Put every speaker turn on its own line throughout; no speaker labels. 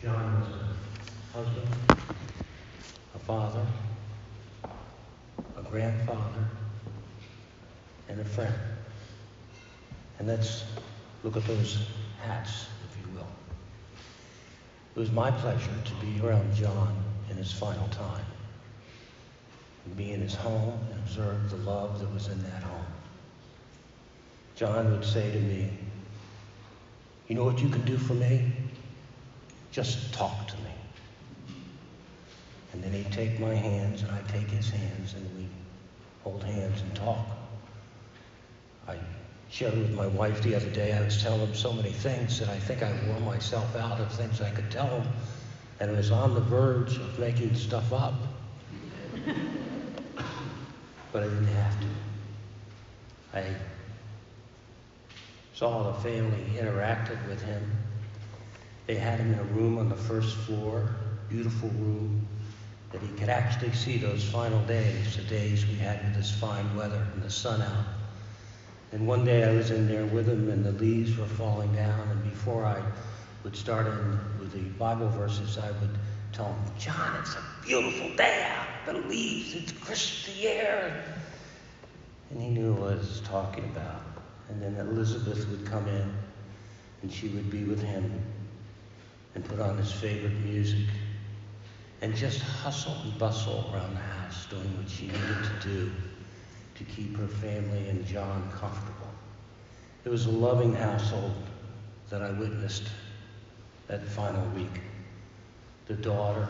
John was a husband, a father, a grandfather, and a friend. And let's look at those hats, if you will. It was my pleasure to be around John in his final time, and be in his home and observe the love that was in that home. John would say to me, You know what you can do for me? Just talk to me. And then he'd take my hands and I'd take his hands and we'd hold hands and talk. I shared with my wife the other day, I was telling him so many things that I think I wore myself out of things I could tell him. And I was on the verge of making stuff up. but I didn't have to. I saw the family interacted with him. They had him in a room on the first floor, beautiful room, that he could actually see those final days, the days we had with this fine weather and the sun out. And one day I was in there with him and the leaves were falling down, and before I would start in with the Bible verses, I would tell him, John, it's a beautiful day out. The leaves, it's crisp the air. And he knew what I was talking about. And then Elizabeth would come in and she would be with him and put on his favorite music and just hustle and bustle around the house doing what she needed to do to keep her family and John comfortable. It was a loving household that I witnessed that final week. The daughter,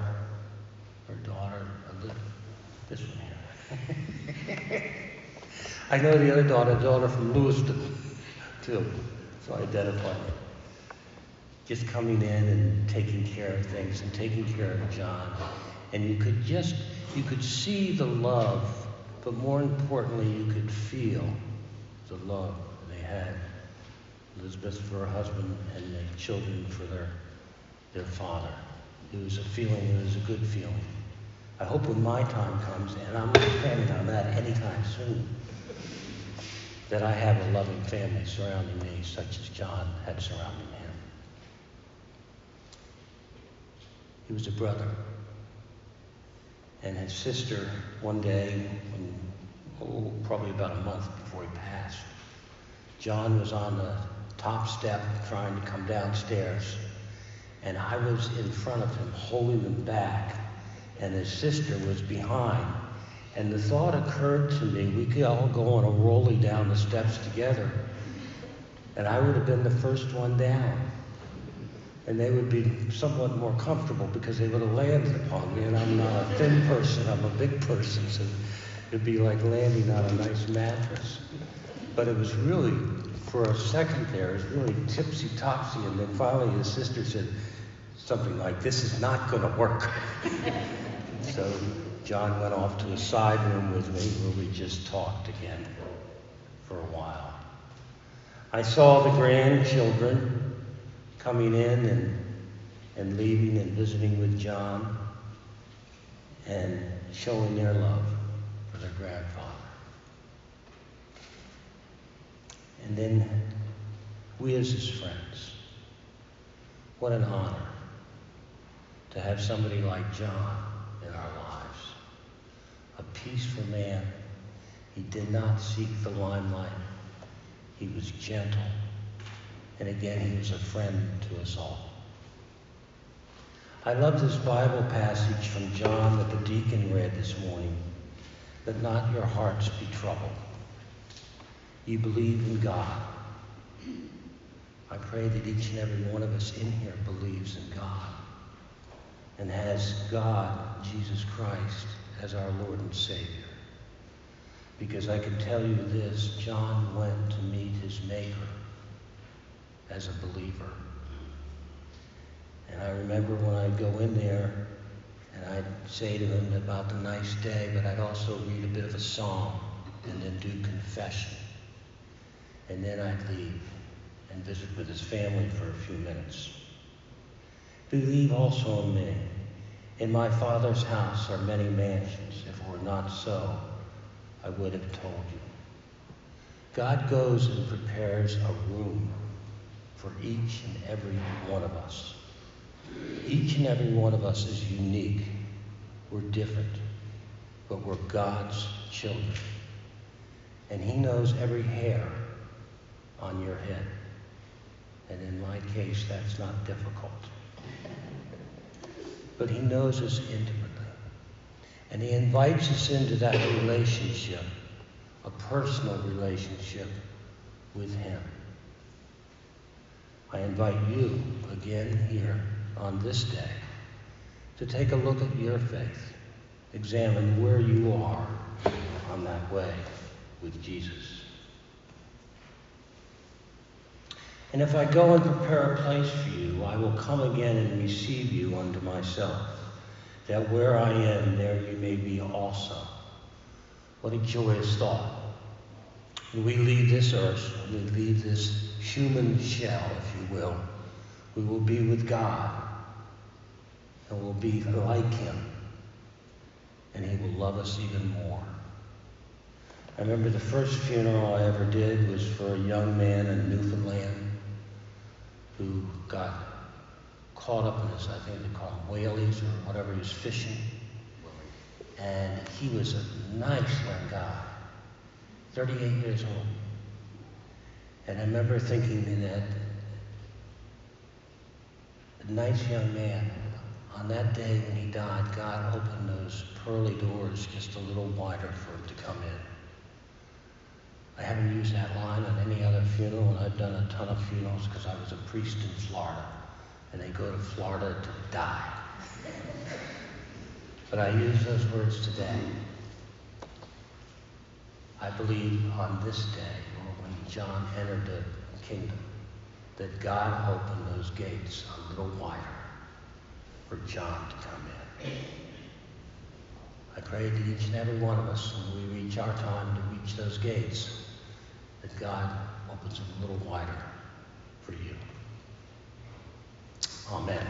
her daughter, this one here. I know the other daughter, daughter from Lewiston, too, so I identify her. Just coming in and taking care of things and taking care of John. And you could just, you could see the love, but more importantly, you could feel the love they had. Elizabeth for her husband and the children for their, their father. It was a feeling, it was a good feeling. I hope when my time comes, and I'm not planning on that anytime soon, that I have a loving family surrounding me, such as John had surrounding him. He was a brother. And his sister, one day, when, oh, probably about a month before he passed, John was on the top step trying to come downstairs, and I was in front of him holding him back, and his sister was behind. And the thought occurred to me we could all go on a rolly down the steps together, and I would have been the first one down. And they would be somewhat more comfortable because they would have landed upon me, and I'm not a thin person, I'm a big person, so it'd be like landing on a nice mattress. But it was really, for a second there, it was really tipsy topsy, and then finally his sister said something like, This is not going to work. so John went off to a side room with me where we just talked again for a while. I saw the grandchildren coming in and, and leaving and visiting with John and showing their love for their grandfather. And then we as his friends. What an honor to have somebody like John in our lives. A peaceful man. He did not seek the limelight. He was gentle. And again, he was a friend to us all. I love this Bible passage from John that the deacon read this morning. Let not your hearts be troubled. You believe in God. I pray that each and every one of us in here believes in God and has God, Jesus Christ, as our Lord and Savior. Because I can tell you this John went to meet his Maker as a believer. And I remember when I'd go in there and I'd say to him about the nice day, but I'd also read a bit of a psalm and then do confession. And then I'd leave and visit with his family for a few minutes. Believe also in me. In my Father's house are many mansions. If it were not so, I would have told you. God goes and prepares a room for each and every one of us. Each and every one of us is unique. We're different, but we're God's children. And He knows every hair on your head. And in my case, that's not difficult. But He knows us intimately. And He invites us into that relationship, a personal relationship with Him. I invite you again here on this day to take a look at your faith. Examine where you are on that way with Jesus. And if I go and prepare a place for you, I will come again and receive you unto myself, that where I am, there you may be also. What a joyous thought. When we leave this earth, when we leave this human shell, if you will, we will be with God and we'll be like Him, and He will love us even more. I remember the first funeral I ever did was for a young man in Newfoundland who got caught up in this, I think they call them whalies or whatever, he was fishing. And he was a nice young guy, 38 years old. And I remember thinking in that a nice young man, on that day when he died, God opened those pearly doors just a little wider for him to come in. I haven't used that line on any other funeral, and I've done a ton of funerals because I was a priest in Florida, and they go to Florida to die. But I use those words today. I believe on this day, or when John entered the kingdom, that God opened those gates a little wider for John to come in. I pray that each and every one of us, when we reach our time to reach those gates, that God opens them a little wider for you. Amen.